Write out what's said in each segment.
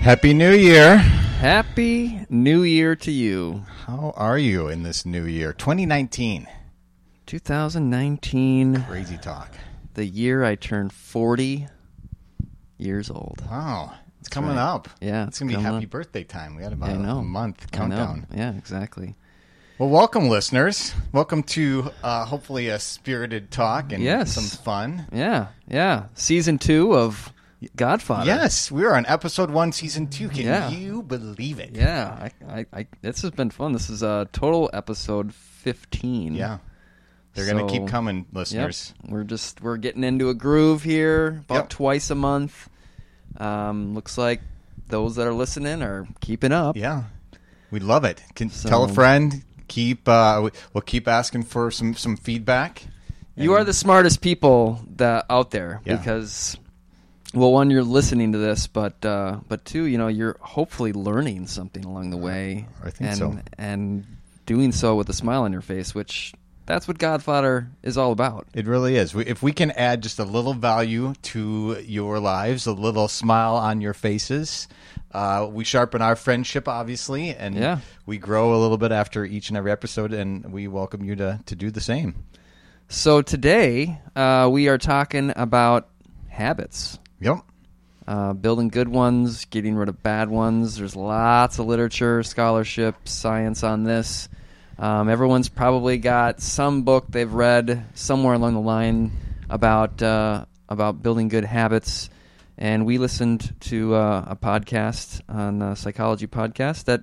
Happy New Year. Happy New Year to you. How are you in this new year? 2019. 2019, Crazy talk. the year I turned 40 years old. Wow. It's coming right. up. Yeah, It's going to be happy up. birthday time. We got about know. a month countdown. Yeah, exactly. Well, welcome, listeners. Welcome to uh, hopefully a spirited talk and Yes. some fun. Yeah, yeah. Season two of Godfather. Yes, we are on episode one, season two. Can Yeah. you believe it? Yeah, I, I, I, this has been fun. This is uh, total episode 15. Yeah. They're going to keep coming, Yep. listeners. We're just we're getting into a groove here about Yep. twice a month. Um, looks like those that are listening are keeping up. Yeah. We love it. Can So- tell a friend. Keep uh, we- we'll keep asking for some some feedback. You are the smartest people that out there Yeah. because well one you're listening to this but uh, but two you know you're hopefully learning something along the way I think and so. and doing so with a smile on your face which that's what Godfather is all about. It really is. We, if we can add just a little value to your lives, a little smile on your faces, uh, we sharpen our friendship, obviously, and Yeah. we grow a little bit after each and every episode. And we welcome you to to do the same. So today uh, we are talking about habits. Yep. uh, building good ones, getting rid of bad ones. There's lots of literature, scholarship, science on this. Um, everyone's probably got some book they've read somewhere along the line about uh, about building good habits. And we listened to uh, a podcast on a psychology podcast that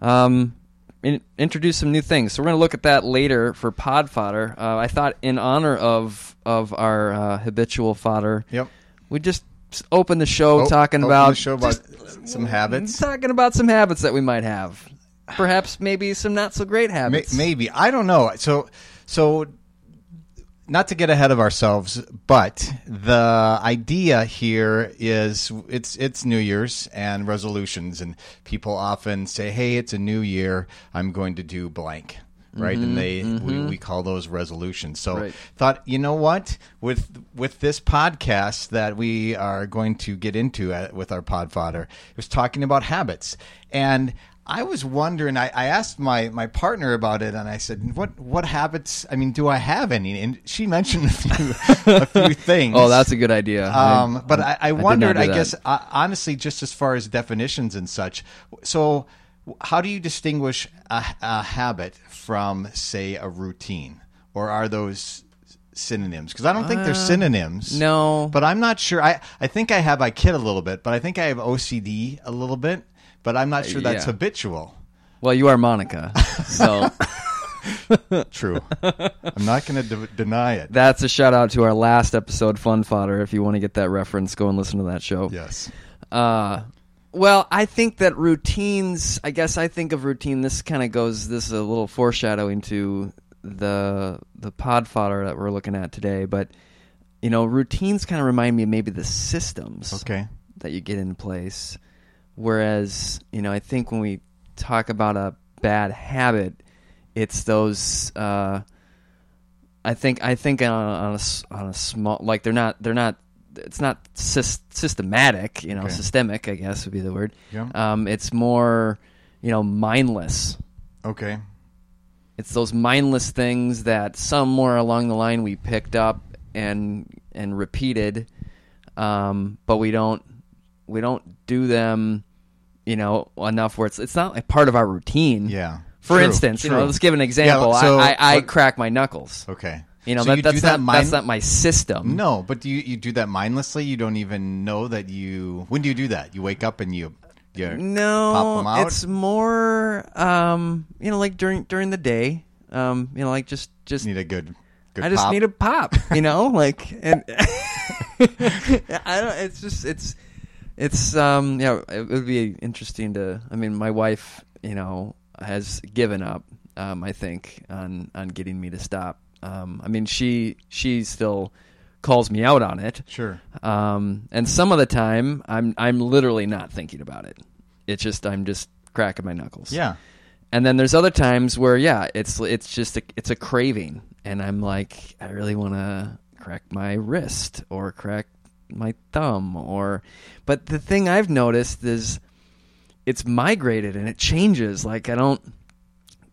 um, in, introduced some new things. So we're going to look at that later for pod fodder. Uh, I thought in honor of of our uh, habitual fodder, Yep. We just opened the show Oh, talking about show about just some habits. talking about some habits that we might have. Perhaps maybe some not so great habits. maybe I don't know. So so. Not to get ahead of ourselves, but the idea here is it's it's New Year's and resolutions, and people often say, "Hey, it's a new year. I'm going to do blank." Right, and they we, we call those resolutions. So Right. thought, you know what, with with this podcast that we are going to get into at, with our pod fodder, it was talking about habits, and I was wondering. I, I asked my, my partner about it, and I said, "What what habits? I mean, do I have any?" And she mentioned a few a few things. Oh, that's a good idea. Um, but I, I wondered. I guess uh, honestly, just as far as definitions and such. So, how do you distinguish a, a habit from, say, a routine, or are those synonyms? Because I don't think they're synonyms. Uh, no, But I'm not sure. I, I think I have I kid a little bit, but I think I have OCD a little bit. But I'm not sure that's yeah. habitual. well, you are Monica, so True. I'm not going to de- deny it. that's a shout out to our last episode, Fun Fodder. If you want to get that reference, go and listen to that show. Yes. Uh, well, I think that routines. I guess I think of routine. This kind of goes. This is a little foreshadowing to the the pod fodder that we're looking at today. But you know, routines kind of remind me of maybe the systems Okay. that you get in place. Whereas, you know, I think when we talk about a bad habit, it's those. Uh, I think I think on, a- on a on a small like they're not they're not it's not sys- systematic you know Okay. systemic I guess would be the word. Yeah. Um, it's more you know mindless. Okay. It's those mindless things that somewhere along the line we picked up and and repeated, um, but we don't we don't do them, you know, enough where it's it's not like part of our routine. Yeah. For True, instance, you know, let's give an example. Yeah, so- I, I, I crack my knuckles. Okay. You know, So that, you that's do that not mind- that's not my system. No, but do you, you do that mindlessly? You don't even know that you. When do you do that? You wake up and you. you No, Pop 'em out? it's more, um, you know, like during during the day. Um, you know, like just just need a good. good I just pop. need a pop, you know, like and I don't. It's just it's it's um yeah. It would be interesting to. I mean, my wife, you know, has given up. Um, I think on on getting me to stop. Um, I mean, she she still calls me out on it. Sure. Um, and some of the time, I'm I'm literally not thinking about it. It's just I'm just cracking my knuckles. Yeah. And then there's other times where yeah, it's it's just a, it's a craving, and I'm like, I really want to crack my wrist or crack my thumb or. But the thing I've noticed is it's migrated and it changes. Like I don't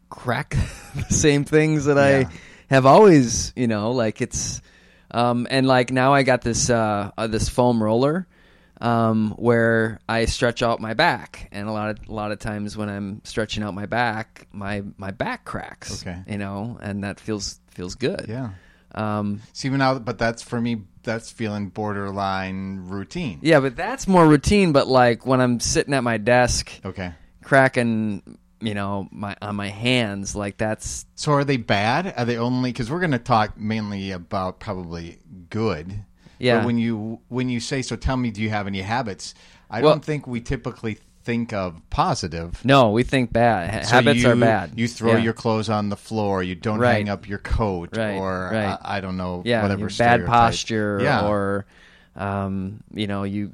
crack the same things that Yeah. I have always, you know, like it's um and like now I got this uh, uh this foam roller um where I stretch out my back and a lot of a lot of times when I'm stretching out my back, my my back cracks. Okay. You know, and that feels feels good. Yeah. Um See, now, but that's for me. That's feeling borderline routine. yeah, but that's more routine, but like when I'm sitting at my desk Okay. cracking you know my on my hands like that's So are they bad? Are they only because we're going to talk mainly about probably good. Yeah. But when you when you say so, tell me, do you have any habits? I Well- don't think we typically think of positive. no we think bad So habits you, are bad You throw Yeah. your clothes on the floor. You don't Right. hang up your coat, Right, or right. I, I don't know, yeah whatever. bad posture Yeah. or um you know you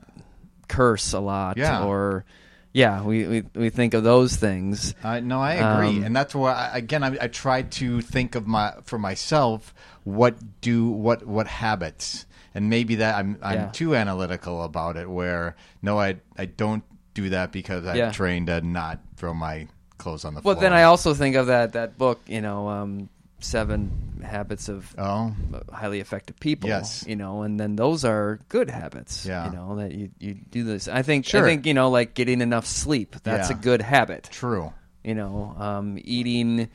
curse a lot Yeah. or yeah we, we we think of those things Uh, no, I agree, Um, and that's why I, again I, I try to think of my for myself. What do what what habits, and maybe that I'm I'm Yeah. too analytical about it. Where no, I I don't do that because I'm Yeah. trained to not throw my clothes on the well floor. Well, then i also think of that that book you know um seven habits of oh highly effective people Yes. you know and then those are good habits Yeah. you know that you you do this i think Sure. i think you know like getting enough sleep that's Yeah. a good habit true. you know um, eating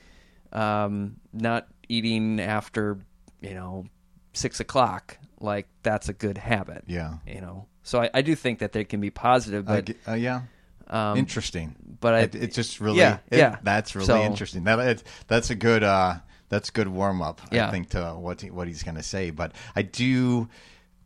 um, not eating after you know six o'clock like that's a good habit Yeah. you know so i, I do think that they can be positive Uh, but g- uh, yeah. um, Interesting. but I- it, it's just really yeah, it- yeah. That's really So- interesting. That it, that's a good uh, that's good warm up. Yeah. I think to what he, what he's going to say. But I do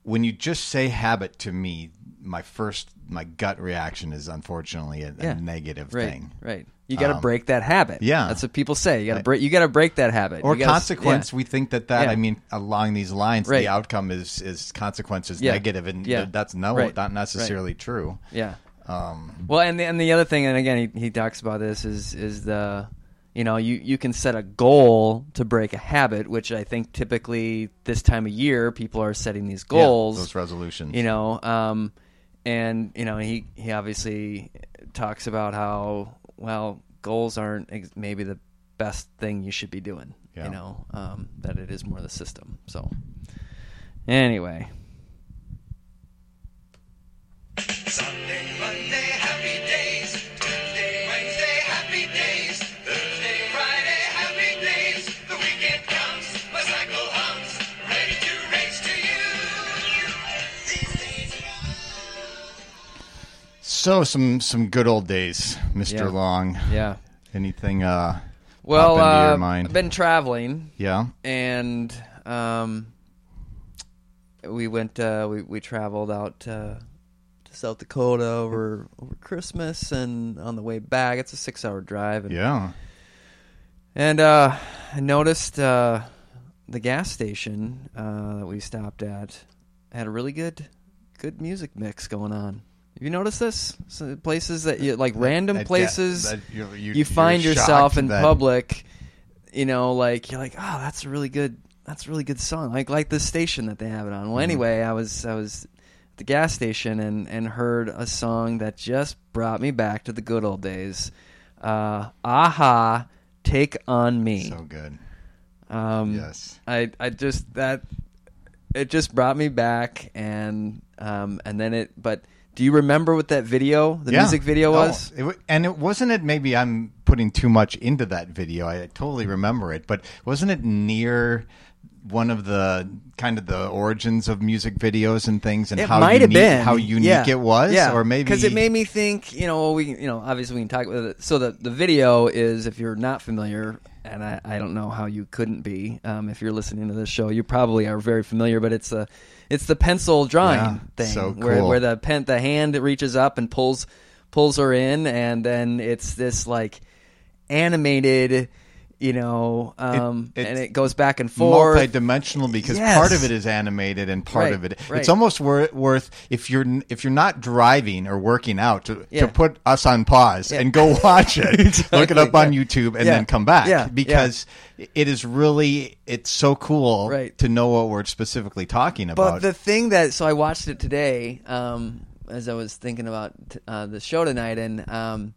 when you just say habit to me, my first my gut reaction is unfortunately a, Yeah. a negative right thing. right you got to Um, break that habit yeah. that's what people say you got to break you got to break that habit Or gotta consequence, yeah. we think that that Yeah. I mean along these lines, Right. the outcome is is consequence is negative, and that's no, Right. not necessarily true. Yeah. Um, Well, and the, and the other thing, and again, he, he talks about this is is the, you know, you you can set a goal to break a habit, which I think typically this time of year people are setting these yeah, goals. those resolutions. you know, um, and you know he he obviously talks about how well goals aren't ex- maybe the best thing you should be doing. Yeah. You know, um, that it is more the system. So anyway. Sunday, Monday, So some some good old days, Mister Yeah. Long. Yeah. Anything uh Well, pop into your uh, mind? I've been traveling, yeah. and um, we went. Uh, we we traveled out uh, to South Dakota over over Christmas, and on the way back, it's a six hour drive. And, Yeah. and uh, I noticed uh, the gas station uh, that we stopped at had a really good good music mix going on. Have you noticed this? So places that you like random That- places that you, you, you find you're yourself shocked in that- public, you know, like you're like, oh, that's a really good, that's a really good song. Like like this station that they have it on. Well, Mm-hmm. anyway, I was I was at the gas station and and heard a song that just brought me back to the good old days. Uh, a-ha, take on me. So good. um, Yes. I I just that it just brought me back and um and then it but. Do you remember what that video, the Yeah. music video, Oh, was? it wa- and it wasn't it. Maybe I'm putting too much into that video. I totally remember it, but wasn't it near one of the kind of the origins of music videos and things, and It how might have unique, been how unique Yeah. it was, yeah. or maybe because it made me think. You know, we you know obviously we can talk about it. So the the video is if you're not familiar, and I, I don't know how you couldn't be. Um, if you're listening to this show, you probably are very familiar. But it's a it's the pencil drawing Yeah, thing so where where the pen the hand reaches up and pulls pulls her in, and then it's this like animated. You know, um, it's and it goes back and forth. multi-dimensional because Yes. part of it is animated and part Right, of it right. it's almost wor- worth if you're if you're not driving or working out to, Yeah. to put us on pause Yeah. and go watch it look it up Exactly, on yeah. YouTube and Yeah. then come back Yeah, because it is really it's so cool Right. to know what we're specifically talking about. But the thing that so I watched it today. Um, as I was thinking about uh, the show tonight, and um,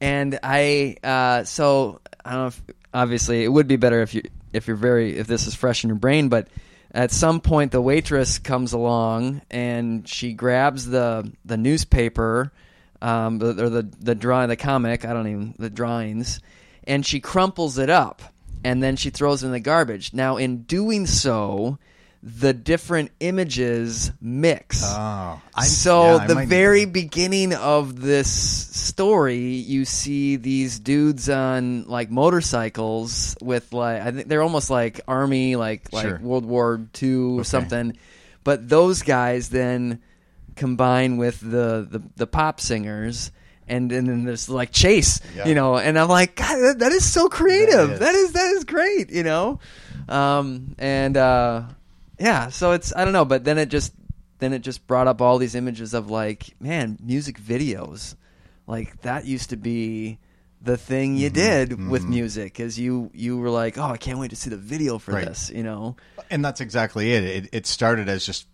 and I uh, so I don't know. if Obviously, it would be better if you if you're very if this is fresh in your brain, but at some point the waitress comes along and she grabs the the newspaper um, or the the drawing the comic I don't even the drawings and she crumples it up and then she throws it in the garbage. Now, in doing so, the different images mix. Oh, I'm- so yeah, the very beginning of this story, you see these dudes on like motorcycles with like I think they're almost like army, like like Sure. World War II or something. But those guys then combine with the the, the pop singers. And, and then there's like Chase, Yeah. you know, and I'm like, God, that, that is so creative. That is. that is that is great, you know. Um, and uh, yeah, so it's I don't know, but then it just then it just brought up all these images of like, man, music videos, like that used to be the thing Mm-hmm. you did with music, because you you were like, oh, I can't wait to see the video for Right. this, you know. and that's exactly it. It, it started as just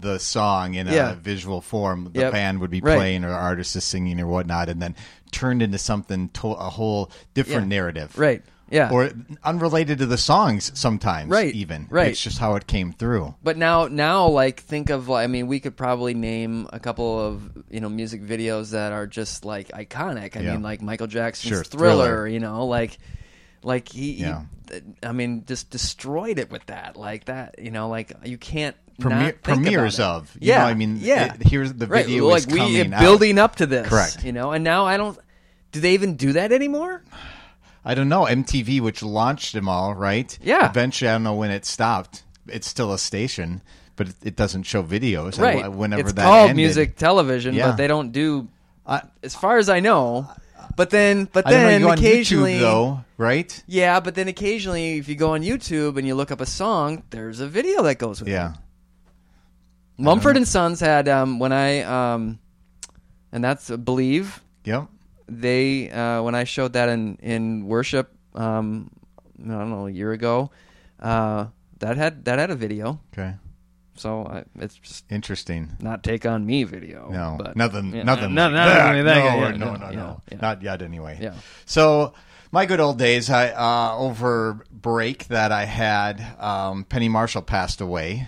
the song in Yeah. a visual form. The Yep. band would be Right. playing, or artists is singing, or whatnot, and then turned into something to- a whole different Yeah. narrative, Right. Yeah. Or unrelated to the songs sometimes, Right. Even Right. It's just how it came through. But now, now, like, think of, I mean, we could probably name a couple of, you know, music videos that are just like iconic. I Yeah. mean, like Michael Jackson's Sure, Thriller, Thriller. you know, like, like he, he- Yeah. I mean, just destroyed it with that, like that, you know, like you can't. Premier- premieres of, you yeah, know, I mean, yeah. it- here's the right, video like is we coming out. building up to this, Correct. You know, and now I don't. Do they even do that anymore? I don't know MTV, which launched them all, right? Yeah. Eventually, I don't know when it stopped. It's still a station, but it, it doesn't show videos. Right. And Whenever it's that called ended. music television, Yeah. but they don't do, I, as far as I know. But then, but I then on occasionally, YouTube though, right? Yeah, but then occasionally, if you go on YouTube and you look up a song, there's a video that goes with Yeah. it. Yeah. Mumford and Sons had um, when I um, and that's uh, believe Yep. They uh, when I showed that in in worship um, I don't know a year ago uh, that had that had a video Okay. so I, it's just Interesting. not take on me video No, but, nothing. yeah, nothing. no, like no, that. nothing like that. No, Yeah, no, no, yeah, no. yeah. Not yet, anyway. Yeah. So, my good old days. I uh, over break that I had. Um, Penny Marshall passed away,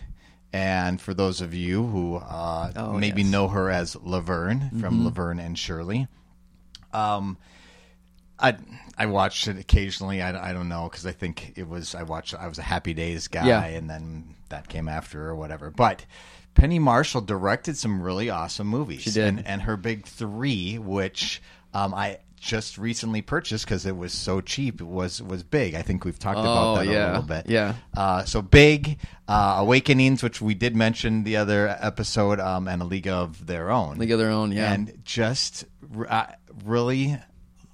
and for those of you who uh, Oh, maybe yes. Mm-hmm. know her as Laverne from Laverne and Shirley, um, I I watched it occasionally. I, I don't know because I think it was I watched I was a Happy Days guy, Yeah. and then that came after or whatever. But Penny Marshall directed some really awesome movies. She did. and, and her big three, which um, I just recently purchased because it was so cheap, was was big. I think we've talked about Oh, that a little bit. Yeah. Uh, so big uh, Awakenings, which we did mention the other episode, um, and a League of Their Own. League of Their Own, yeah. and just uh, really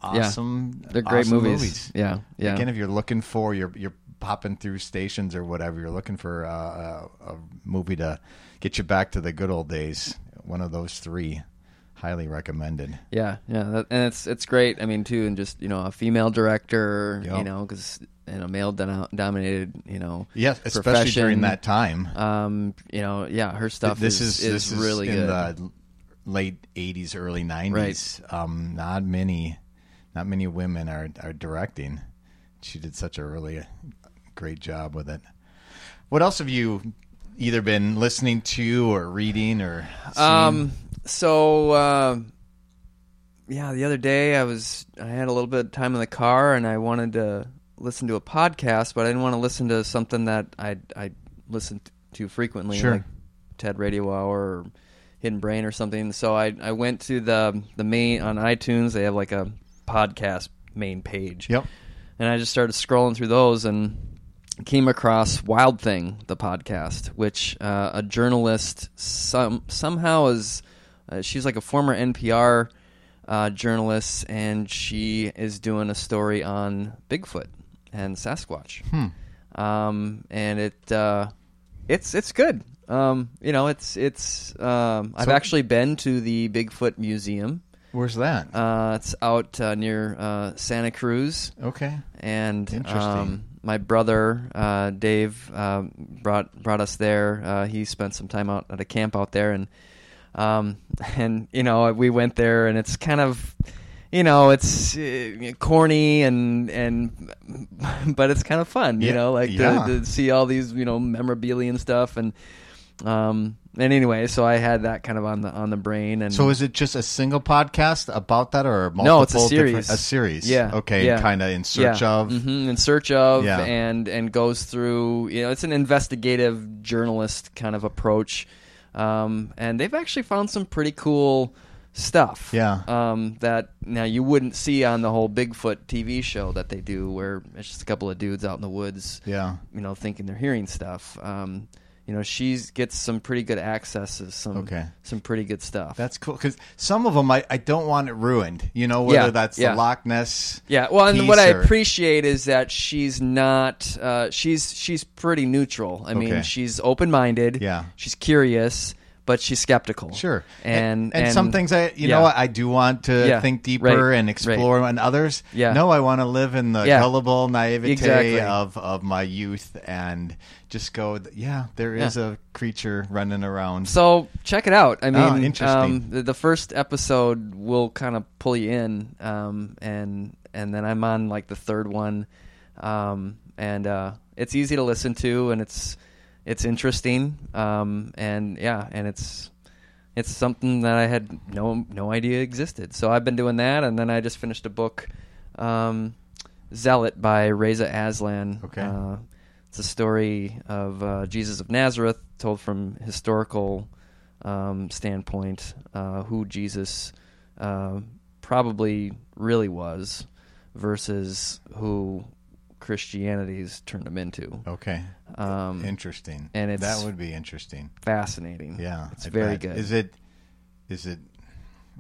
awesome. they're great awesome movies. Yeah, yeah. Again, if you're looking for you're you're popping through stations or whatever, you're looking for uh, a, a movie to get you back to the good old days. One of those three, highly recommended. Yeah, yeah, that, and it's it's great. I mean, too, and just you know, a female director, Yep. you know, because in a male dono- dominated, you know, Yes, especially profession, during that time. Um, you know, yeah, her stuff this is, is, this is really in good. the late '80s, early '90s. Um, not many, not many women are are directing. She did such a really great job with it. What else have you either been listening to or reading or? Seen? Um, so uh, yeah, the other day I was I had a little bit of time in the car and I wanted to listen to a podcast, but I didn't want to listen to something that I I listen to frequently, Sure. like TED Radio Hour or Hidden Brain or something. So I I went to the the main on iTunes. They have like a podcast main page. Yep. And I just started scrolling through those and came across Wild Thing, the podcast, which uh, a journalist some somehow is uh, she's like a former NPR uh, journalist, and she is doing a story on Bigfoot and Sasquatch. Um, and it uh, it's it's good. Um, you know, it's it's. Um, I've So- actually been to the Bigfoot Museum. Where's that? Uh, it's out uh, near uh, Santa Cruz okay. and Interesting. My brother uh, Dave um, brought brought us there. Uh, he spent some time out at a camp out there, and Um, and you know, we went there, and it's kind of, you know, it's uh, corny and and, but it's kind of fun. You Yeah, know, like yeah. to, to see all these you know memorabilia and stuff, and um, and anyway, so I had that kind of on the on the brain, and So is it just a single podcast about that, or multiple? No, it's a series. a series. Yeah. Okay. Yeah. Kind of in search yeah. of. Mhm, in search of Yeah. and and goes through you know it's an investigative journalist kind of approach um, and they've actually found some pretty cool stuff Yeah. um, that now you wouldn't see on the whole Bigfoot TV show that they do where it's just a couple of dudes out in the woods Yeah. you know thinking they're hearing stuff um, you know she gets some pretty good accesses some Okay. some pretty good stuff That's cool because some of them I, I don't want it ruined. You know, whether Yeah, that's yeah. the Loch Ness. Yeah, well, and what I appreciate is that she's not. Uh, she's she's pretty neutral. I mean, she's open minded. Yeah. she's curious, but she's skeptical. Sure, and and, some things I, you yeah. know, what, I do want to Yeah, think deeper right, and explore, and others, Yeah. no, I want to live in the Yeah. gullible naivete Exactly. of of my youth and just go, yeah, there is a creature running around. So check it out. I mean, Oh, interesting. Um, the, the first episode will kind of pull you in, um, and and then I'm on like the third one, um, and uh, it's easy to listen to, and it's it's interesting, um, and yeah, and it's it's something that I had no no idea existed. So I've been doing that, and then I just finished a book, um, Zealot by Reza Aslan. Okay. Uh, it's a story of uh, Jesus of Nazareth, told from historical um, standpoint, uh, who Jesus uh, probably really was, versus who Christianity's turned them into. Okay, Um, interesting. and it's- that would be interesting. fascinating. Yeah, it's I very bet. good. Is it? Is it?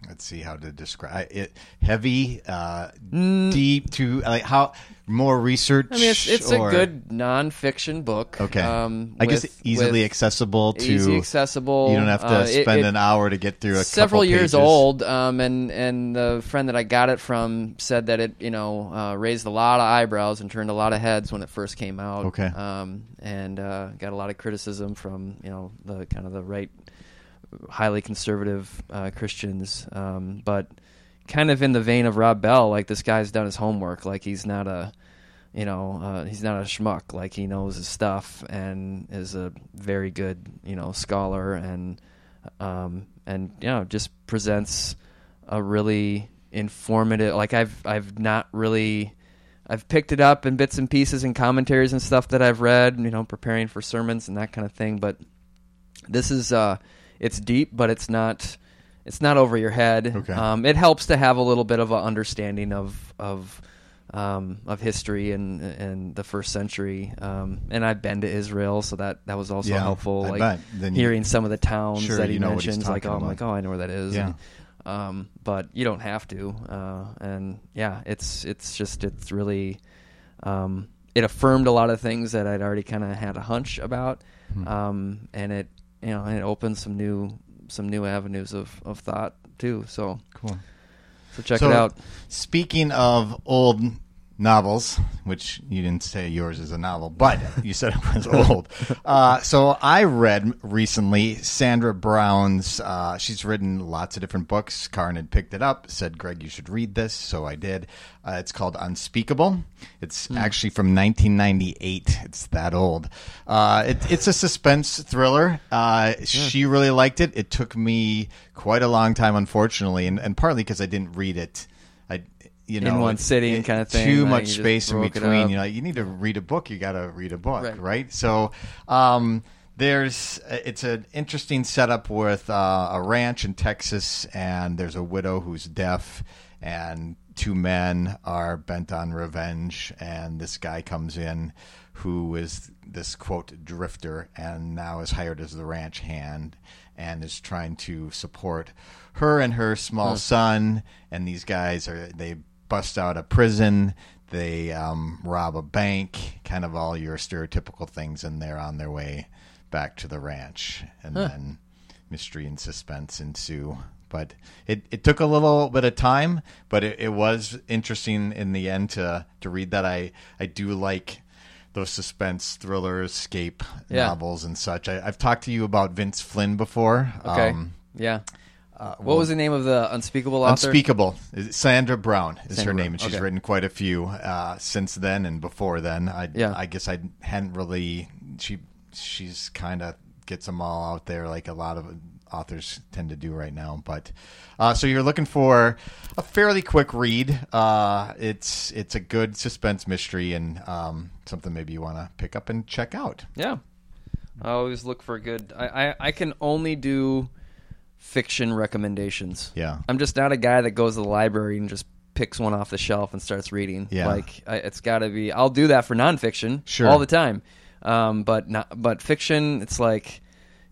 Let's see how to describe it. Heavy, uh, deep to like how more research. I mean, it's it's or- a good nonfiction book. Okay, um, I guess easily accessible to. easy accessible. You don't have to Uh, it- spend it- an hour to get through a several couple years pages. old, um, and and the friend that I got it from said that it you know uh, raised a lot of eyebrows and turned a lot of heads when it first came out. Okay. um, and uh, got a lot of criticism from you know the kind of the right, highly conservative uh, Christians, um, but kind of in the vein of Rob Bell, like this guy's done his homework, like he's not a you know, uh, he's not a schmuck. Like he knows his stuff and is a very good, you know, scholar and um, and you know just presents a really informative. Like I've I've not really. I've picked it up in bits and pieces and commentaries and stuff that I've read, you know, preparing for sermons and that kind of thing. But this is uh, it's deep, but it's not it's not over your head. Okay. Um, it helps to have a little bit of an understanding of of um, of history and and the first century. Um, and I've been to Israel, so that that was also Yeah, helpful. I like. Then you- hearing some of the towns Sure, that he mentions, like oh, talking I'm like oh, I know where that is. Yeah. And, um, but you don't have to. Uh, and yeah, it's it's just it's really um, it affirmed a lot of things that I'd already kind of had a hunch about, Hmm. um, and it you know and it opened some new some new avenues of, of thought too. So Cool. so check So, it out. Speaking of old novels, which you didn't say yours is a novel, but you said it was old. Uh, so I read recently Sandra Brown's. Uh, she's written lots of different books. Karin had picked it up, said, "Greg, you should read this," so I did. Uh, it's called Unspeakable. It's actually from 1998. It's that old. Uh, it, it's a suspense thriller. Uh, She really liked it. It took me quite a long time, unfortunately, and, and partly because I didn't read it. You know, In one it- sitting it- kinda thing, Too much you space in between. You know, you need to read a book. You got to read a book, right? Right. So, um, there's it's an interesting setup with uh, a ranch in Texas, and there's a widow who's deaf, and two men are bent on revenge, and this guy comes in who is this quote drifter and now is hired as the ranch hand and is trying to support her and her small son and these guys are they bust out of prison. They um, rob a bank kind of all your stereotypical things and they're on their way back to the ranch. And then mystery and suspense ensue. But it, it took a little bit of time but it, it was interesting in the end to to read that. I i do like those suspense thrillers escape Yeah. novels and such. I, i've talked to you about vince flynn before. Okay. um, Yeah. What was the name of the unspeakable author? Unspeakable. Sandra Brown is Sandra her name, and she's okay. written quite a few uh, since then and before then. I, Yeah. I guess I hadn't really. She she's kind of gets them all out there like a lot of authors tend to do right now. But uh, so you're looking for a fairly quick read. Uh, it's it's a good suspense mystery and um, something maybe you want to pick up and check out. Yeah. I always look for good. I, I, I can only do fiction recommendations. Yeah. I'm just not a guy that goes to the library and just picks one off the shelf and starts reading. Yeah. Like I, it's got to be. I'll do that for nonfiction. Sure. All the time. Um, but not. But fiction, it's like,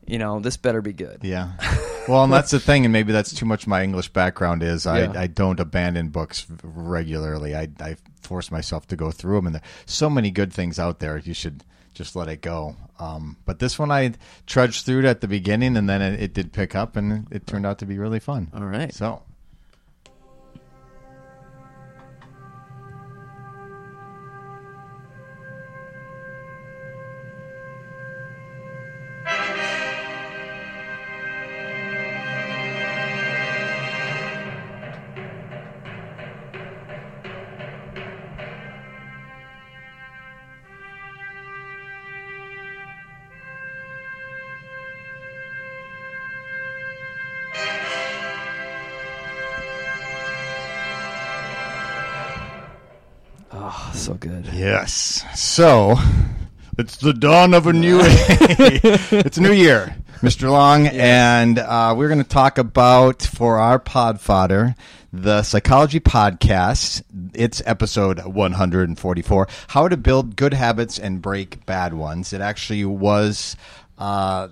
you know, this better be good. Yeah. Well, and that's the thing, and maybe that's too much my English background is I, Yeah. I don't abandon books regularly. I, I force myself to go through them, and there's so many good things out there. You should just let it go. Um, but this one I trudged through it at the beginning, and then it, it did pick up, and it turned out to be really fun. All right. So. So good. Yes. So it's the dawn of a new it's a new year, Mr. Long, and uh, we're going to talk about for our pod fodder the psychology podcast. It's episode 144: How to build good habits and break bad ones. It actually was. Uh,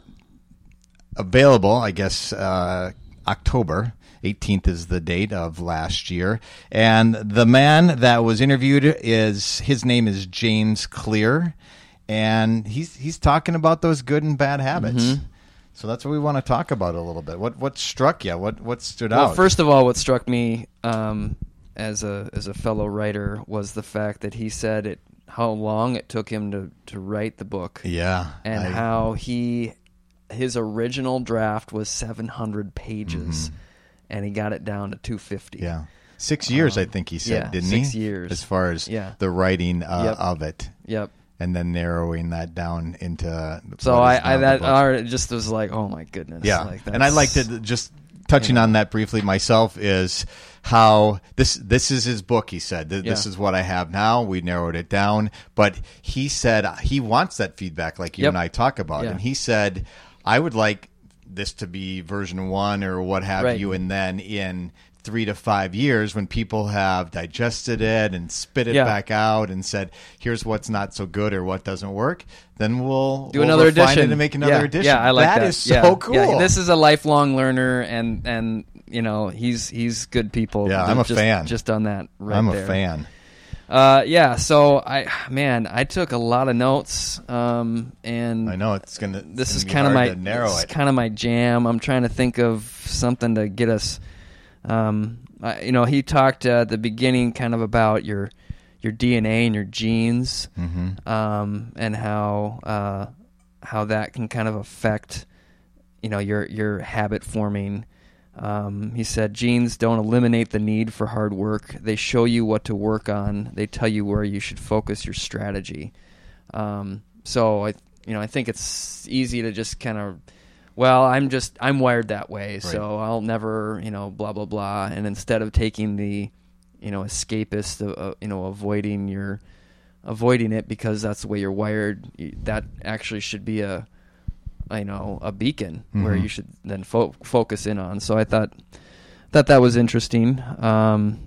available, I guess, uh, October. 18th is the date of last year. And the man that was interviewed is, his name is James Clear. And he's, he's talking about those good and bad habits. Mm-hmm. So that's what we want to talk about a little bit. What, what struck you? What, what stood Well, out? first of all, what struck me um, as a as a fellow writer was the fact that he said it how long it took him to, to write the book yeah. and I- how he his original draft was 700 pages and he got it down to 250 Yeah. Six years, I think he said, Um, yeah, didn't he? six years. As far as Yeah. the writing uh, Yep. of it. yep And then narrowing that down into. so I, I that just was like oh my goodness Yeah, like and I like to just touching on that briefly myself is how this this is his book. He said Th- this Yeah. is what I have now. We narrowed it down, but he said he wants that feedback, like you Yep. and I talk about, Yeah. and he said I would like this to be version one or what have Right. you, and then in three to five years when people have digested it and spit it Yeah. back out and said here's what's not so good or what doesn't work then we'll do we'll another edition and make another yeah, edition Yeah, I like that. that is so Yeah, cool this is a lifelong learner, and and you know he's he's good people. Yeah, I'm a just, fan. Just on that, right I'm a there. fan Uh, yeah, so I man, I took a lot of notes, um, and I know it's gonna. this it's is kind of my narrow this is it. kind of my jam. I'm trying to think of something to get us. Um, I, you know, he talked uh, at the beginning kind of about your your DNA and your genes, Mm-hmm. um, and how uh, how that can kind of affect you know your your habit forming. Um, he said genes don't eliminate the need for hard work. They show you what to work on. They tell you where you should focus your strategy. Um, so I, you know, I think it's easy to just kind of, well, I'm just I'm wired that way, so I'll never, you know, blah blah blah. And instead of taking the, you know, escapist, uh, you know, avoiding your, avoiding it because that's the way you're wired. That actually should be a, you know, a beacon where Mhm. you should then fo- focus in on. So I thought, thought that was interesting. Um,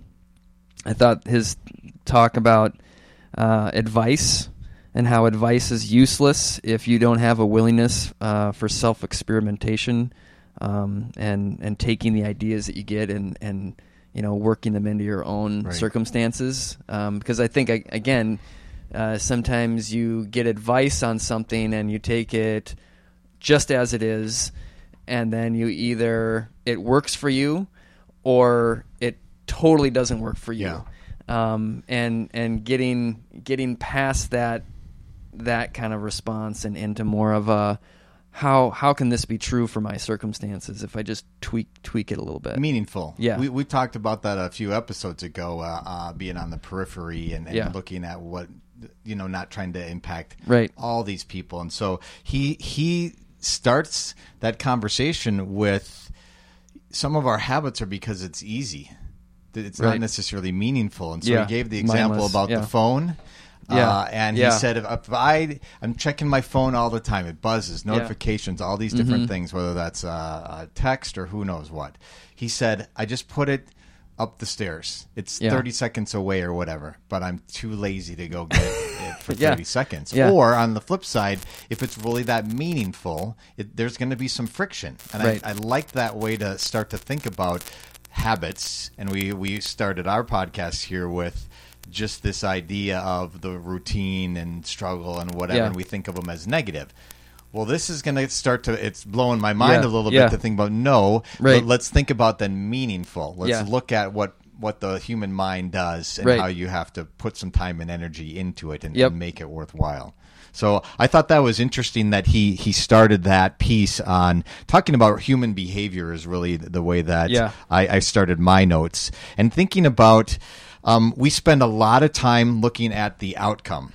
I thought his talk about uh, advice and how advice is useless if you don't have a willingness uh, for self experimentation um, and and taking the ideas that you get and and you know working them into your own Right. circumstances. Um, because I think again, uh, sometimes you get advice on something and you take it just as it is, and then you either it works for you or it totally doesn't work for you. Yeah. Um, and and getting getting past that that kind of response and into more of a how how can this be true for my circumstances if I just tweak tweak it a little bit? meaningful. Yeah. we we talked about that a few episodes ago, uh, uh, being on the periphery and, and Yeah. looking at what you know, not trying to impact Right. all these people. And so he he starts that conversation with some of our habits are because it's easy. It's not necessarily meaningful. And so Yeah. he gave the example Mindless, about yeah. the phone. Yeah. Uh, and Yeah. he said, if, if I, I'm checking my phone all the time. It buzzes, notifications, all these different Mm-hmm. things, whether that's uh, a text or who knows what. He said, I just put it up the stairs. It's Yeah. 30 seconds away or whatever, but I'm too lazy to go get it for 30 Yeah. seconds. Yeah. Or on the flip side, if it's really that meaningful, it, there's going to be some friction. And Right. I, I like that way to start to think about habits. And we, we started our podcast here with just this idea of the routine and struggle and whatever, and we think of them as negative. Well, this is going to start to, it's blowing my mind Yeah. a little Yeah. bit to think about no, Right. but let's think about then meaningful. Let's Yeah. look at what, what the human mind does and Right. how you have to put some time and energy into it and, Yep. and make it worthwhile. So I thought that was interesting that he he started that piece on talking about human behavior is really the way that Yeah. I, I started my notes and thinking about um, we spend a lot of time looking at the outcome.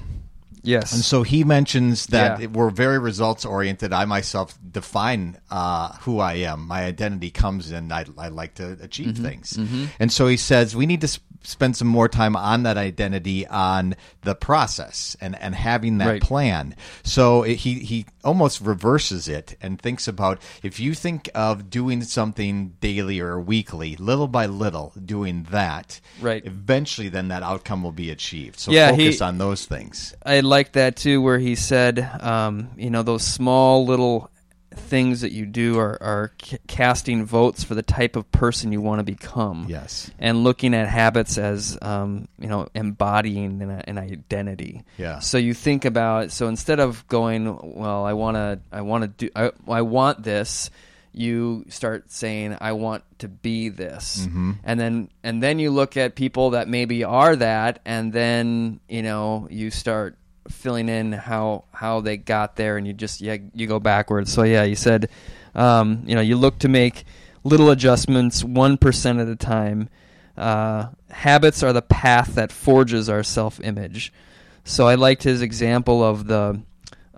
Yes. And so he mentions that Yeah. we're very results oriented. I myself define uh, who I am. My identity comes in. I, I like to achieve Mm-hmm. things. And so he says we need to spend some more time on that identity, on the process, and, and having that Right. plan. So it, he he almost reverses it and thinks about if you think of doing something daily or weekly, little by little, doing that. Right. Eventually, then that outcome will be achieved. So Yeah, he- focus on those things. I like that too, where he said, um, you know, those small little things that you do are, are c- casting votes for the type of person you want to become. Yes. And looking at habits as, um, you know, embodying an, an identity. Yeah. So you think about so instead of going, well, I want to, I want to do, I, I want this. You start saying, I want to be this, Mm-hmm. and then and then you look at people that maybe are that, and then you know you start filling in how how they got there, and you just yeah you go backwards. So yeah, you said, um, you know, you look to make little adjustments one percent at a time. Uh, habits are the path that forges our self image. So I liked his example of the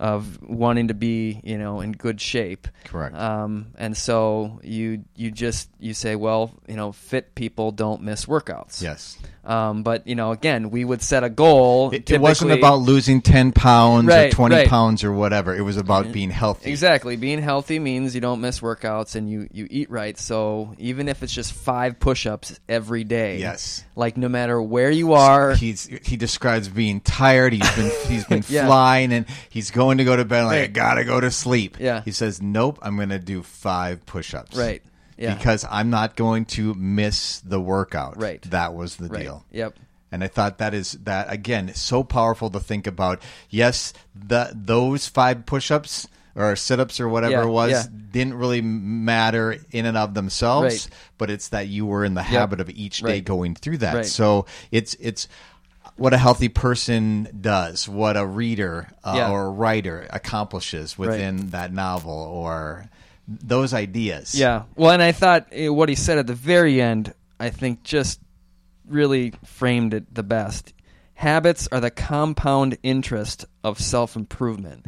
of wanting to be you know in good shape. Correct. Um, and so you you just you say, well, you know, fit people don't miss workouts. Yes. Um, but you know, again, we would set a goal. It, it wasn't about losing 10 pounds or 20 right. pounds or whatever. It was about being healthy. Exactly. Being healthy means you don't miss workouts and you, you eat right. So even if it's just five push ups every day. Yes. Like no matter where you are. He's he describes being tired. He's been he's been Yeah. flying and he's going to go to bed like I gotta go to sleep. Yeah. He says, Nope, I'm gonna do five push ups. Right. Yeah. Because I'm not going to miss the workout. Right. That was the right. deal. Yep. And I thought that is that again so powerful to think about. Yes, the those five push-ups or sit-ups or whatever Yeah, it was yeah. didn't really matter in and of themselves, Right. but it's that you were in the habit of each day Right. going through that. So it's it's what a healthy person does, what a reader uh, Yeah. or a writer accomplishes within that novel or those ideas. Yeah. Well, and I thought eh, what he said at the very end, I think just really framed it the best. Habits are the compound interest of self improvement.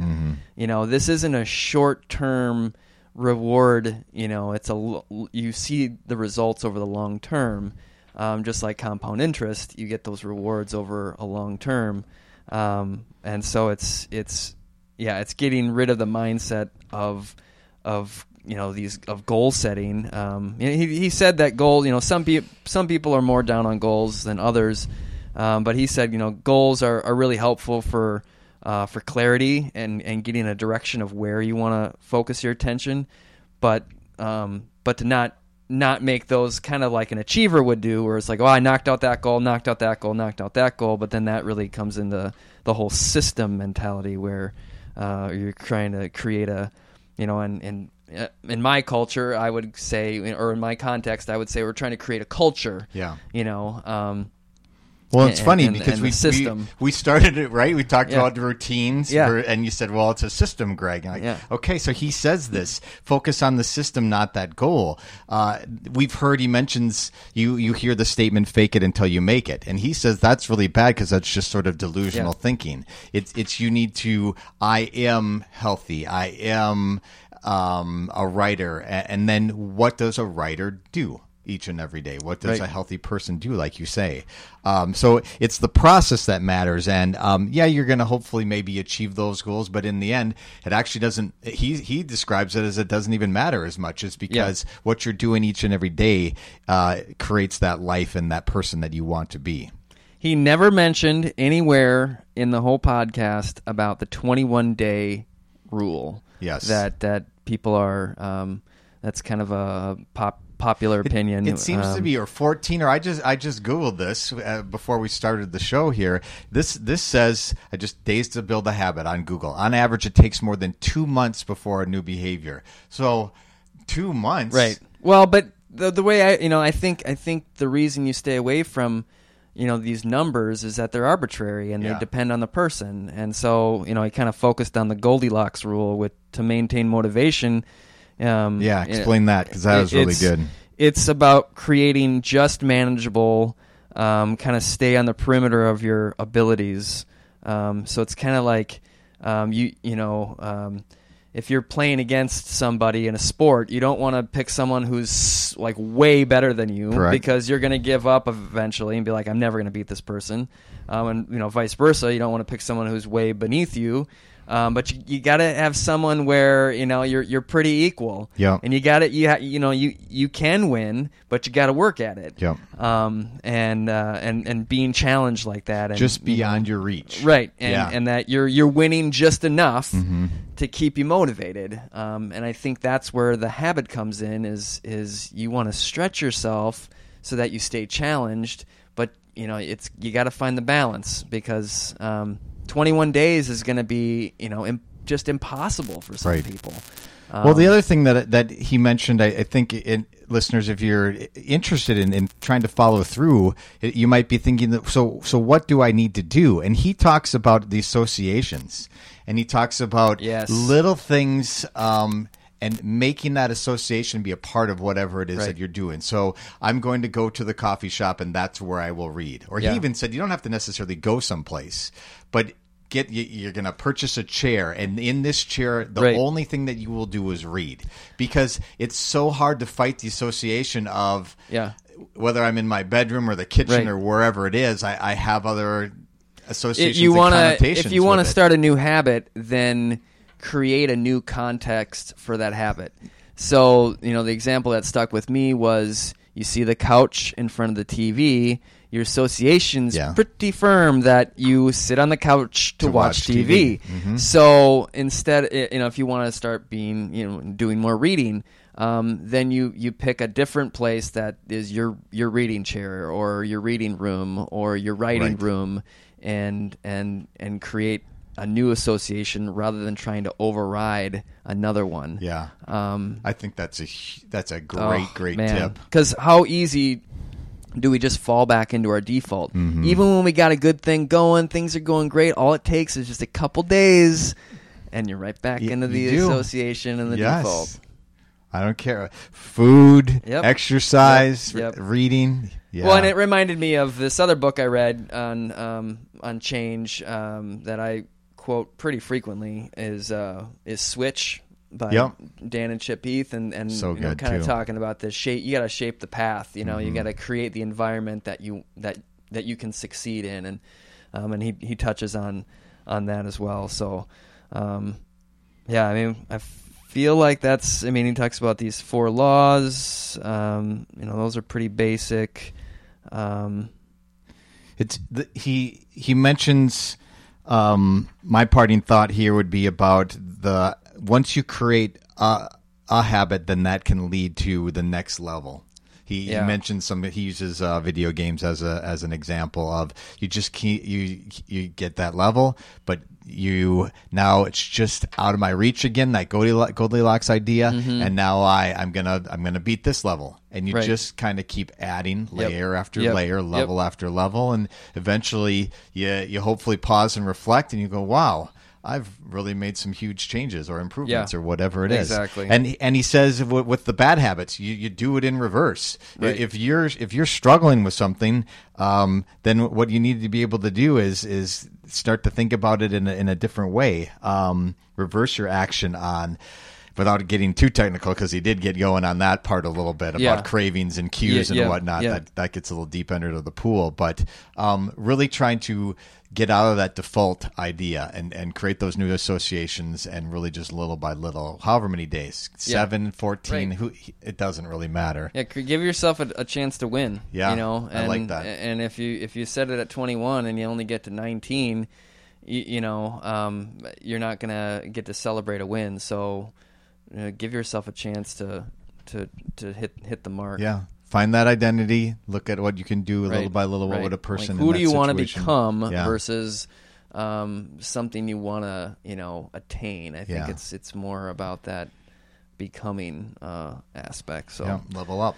You know, this isn't a short term reward. You know, it's a you see the results over the long term. Um, just like compound interest, you get those rewards over a long term, um, and so it's it's yeah, it's getting rid of the mindset of of you know these of goal setting. Um, he he said that goal. You know, some people some people are more down on goals than others, um, but he said you know goals are, are really helpful for uh, for clarity and and getting a direction of where you want to focus your attention, but um, but to not not make those kind of like an achiever would do, where it's like, oh, I knocked out that goal, knocked out that goal, knocked out that goal, but then that really comes into the whole system mentality where uh, you're trying to create a, you know, and and uh, in my culture, I would say, or in my context, I would say we're trying to create a culture. Yeah. You know, um, Well, it's and- funny and- because and we, system. we we started it right. We talked Yeah. about routines, Yeah. for- and you said, "Well, it's a system, Greg." Like, Yeah. Okay, so he says this: focus on the system, not that goal. Uh, we've heard he mentions you. You hear the statement "fake it until you make it," and he says that's really bad because that's just sort of delusional Yeah. thinking. It's it's you need to. I am healthy. I am um, a writer, and then what does a writer do? Each and every day. What does Right. a healthy person do, like you say? Um, so it's the process that matters. And um, yeah, you're going to hopefully maybe achieve those goals, but in the end, it actually doesn't. He he describes it as it doesn't even matter as much as because what you're doing each and every day uh, creates that life and that person that you want to be. He never mentioned anywhere in the whole podcast about the 21 day rule. Yes. That that people are. Um, that's kind of a pop, popular opinion. It seems to Um, be or 14 or I just I just googled this uh, before we started the show here. This this says I just days to build a habit on Google. On average it takes more than 2 months before a new behavior. So 2 months. Right. Well, but the the way I you know I think I think the reason you stay away from you know these numbers is that they're arbitrary and Yeah. they depend on the person. And so you know I kind of focused on the Goldilocks rule with to maintain motivation. Um, Yeah, it- explain that cuz that it- was really good. It's about creating just manageable, um, kind of stay on the perimeter of your abilities. Um, so it's kind of like um, you you know um, if you're playing against somebody in a sport, you don't want to pick someone who's like way better than you Correct. because you're going to give up eventually and be like, I'm never going to beat this person. Um, and you know, vice versa, you don't want to pick someone who's way beneath you. Um, but you, you got to have someone where you know you're you're pretty equal. Yeah. And you got to you ha- you know you you can win, but you got to work at it. Yep. Um, and uh, and and being challenged like that, and, Just you know, beyond your reach. right and, Yeah. and that you're you're winning just enough Mm-hmm. to keep you motivated um, and i think that's where the habit comes in is is you want to stretch yourself so that you stay challenged but you know it's you got to find the balance because um, 21 days is going to be you know Im- just impossible for some Right. people well, Um, the other thing that that he mentioned, I, I think, in, listeners, if you're interested in, in trying to follow through, it, you might be thinking that. So, so what do I need to do? And he talks about the associations, and he talks about Yes. little things. Um, and making that association be a part of whatever it is Right. that you're doing. So I'm going to go to the coffee shop, and that's where I will read. Or Yeah. he even said you don't have to necessarily go someplace, but get you- you're going to purchase a chair, and in this chair, the Right. only thing that you will do is read because it's so hard to fight the association of Yeah. whether I'm in my bedroom or the kitchen Right. or wherever it is. I, I have other associations. if you want to if you want to start a new habit then create a new context for that habit so you know the example that stuck with me was you see the couch in front of the tv your association's Yeah. pretty firm that you sit on the couch to, To watch, watch TV. TV. Mhm. So instead, you know, if you want to start being, you know, doing more reading, um, then you you pick a different place that is your your reading chair or your reading room or your writing Right. room, and and and create a new association rather than trying to override another one. yeah, Um, I think that's a that's a great great tip. Because how easy do we just fall back into our default? Mm-hmm. Even when we got a good thing going, things are going great. All it takes is just a couple days, and you're right back Y- into the association and the yes. default. I don't care. Food, Yep. exercise, Yep, yep. reading. Yeah. Well, and it reminded me of this other book I read on um, on change um, that I quote pretty frequently is uh, is Switch by Yep. Dan and Chip Heath, and and So you know, kind of talking about this shape. You got to shape the path. You know, you Mm-hmm. got to create the environment that you that that you can succeed in, and um, and he he touches on on that as well. So, um, yeah, I mean, I feel like that's. I mean, he talks about these four laws. Um, you know, those are pretty basic. Um, It's the, he he mentions um, my parting thought here would be about the once you create a, a habit, then that can lead to the next level. He, Yeah. he mentioned some. He uses uh, video games as a as an example of you just can't you you get that level, but you now it's just out of my reach again. That Goldilocks, idea, and now I I'm gonna I'm gonna beat this level, and you Mm-hmm. Right. just kind of keep adding Yep. layer after Yep. layer, Yep. level after level, and eventually you you hopefully pause and reflect, and you go, wow. I've really made some huge changes or improvements Yeah. or whatever it is. Exactly. And and he says w- with the bad habits, you, you do it in reverse. Right. If you're if you're struggling with something, um, then what you need to be able to do is is start to think about it in a, in a different way. Um, reverse your action on. Without getting too technical, because he did get going on that part a little bit about Yeah. cravings and cues Yeah, and whatnot. That that gets a little deep under the pool, but um, really trying to get out of that default idea and, and create those new associations and really just little by little, however many days, Yeah. seven, 14, Right. who, it doesn't really matter. Yeah, give yourself a, a chance to win. Yeah, you know, I and, like that. And if you if you set it at 21 and you only get to 19, you, you know, um, you're not gonna get to celebrate a win. So, uh, give yourself a chance to to to hit hit the mark. Yeah. Find that identity, look at what you can do little by little. What would a person Like, who do you want to become Yeah. versus um, something you want to you know attain? I think Yeah. it's it's more about that becoming uh, aspect. So Yeah, level up.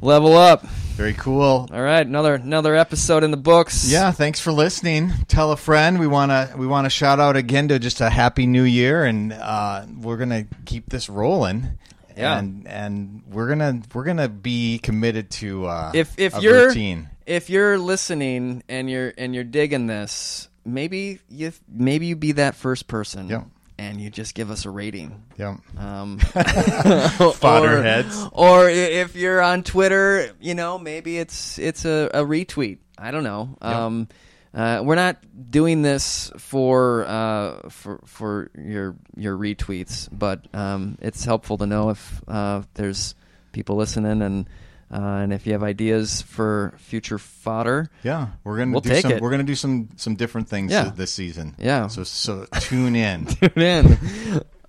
level up. Very cool. All right, another another episode in the books. Yeah, thanks for listening. Tell a friend. We want to we want to shout out again to just a happy new year and uh, we're going to keep this rolling. Yeah. And and we're going to we're to be committed to uh if if a you're routine. if you're listening and you're and you're digging this, maybe you maybe you be that first person. Yeah. And you just give us a rating. Yeah. Um, Fodder or, heads. Or if you're on Twitter, you know, maybe it's it's a, a retweet. I don't know. Um, uh, we're not doing this for uh, for for your your retweets, but um, it's helpful to know if uh, there's people listening and uh, and if you have ideas for future fodder. Yeah, we're gonna We'll do take some. it. We're gonna do some some different things Yeah. this season. Yeah. So so tune in. Tune in.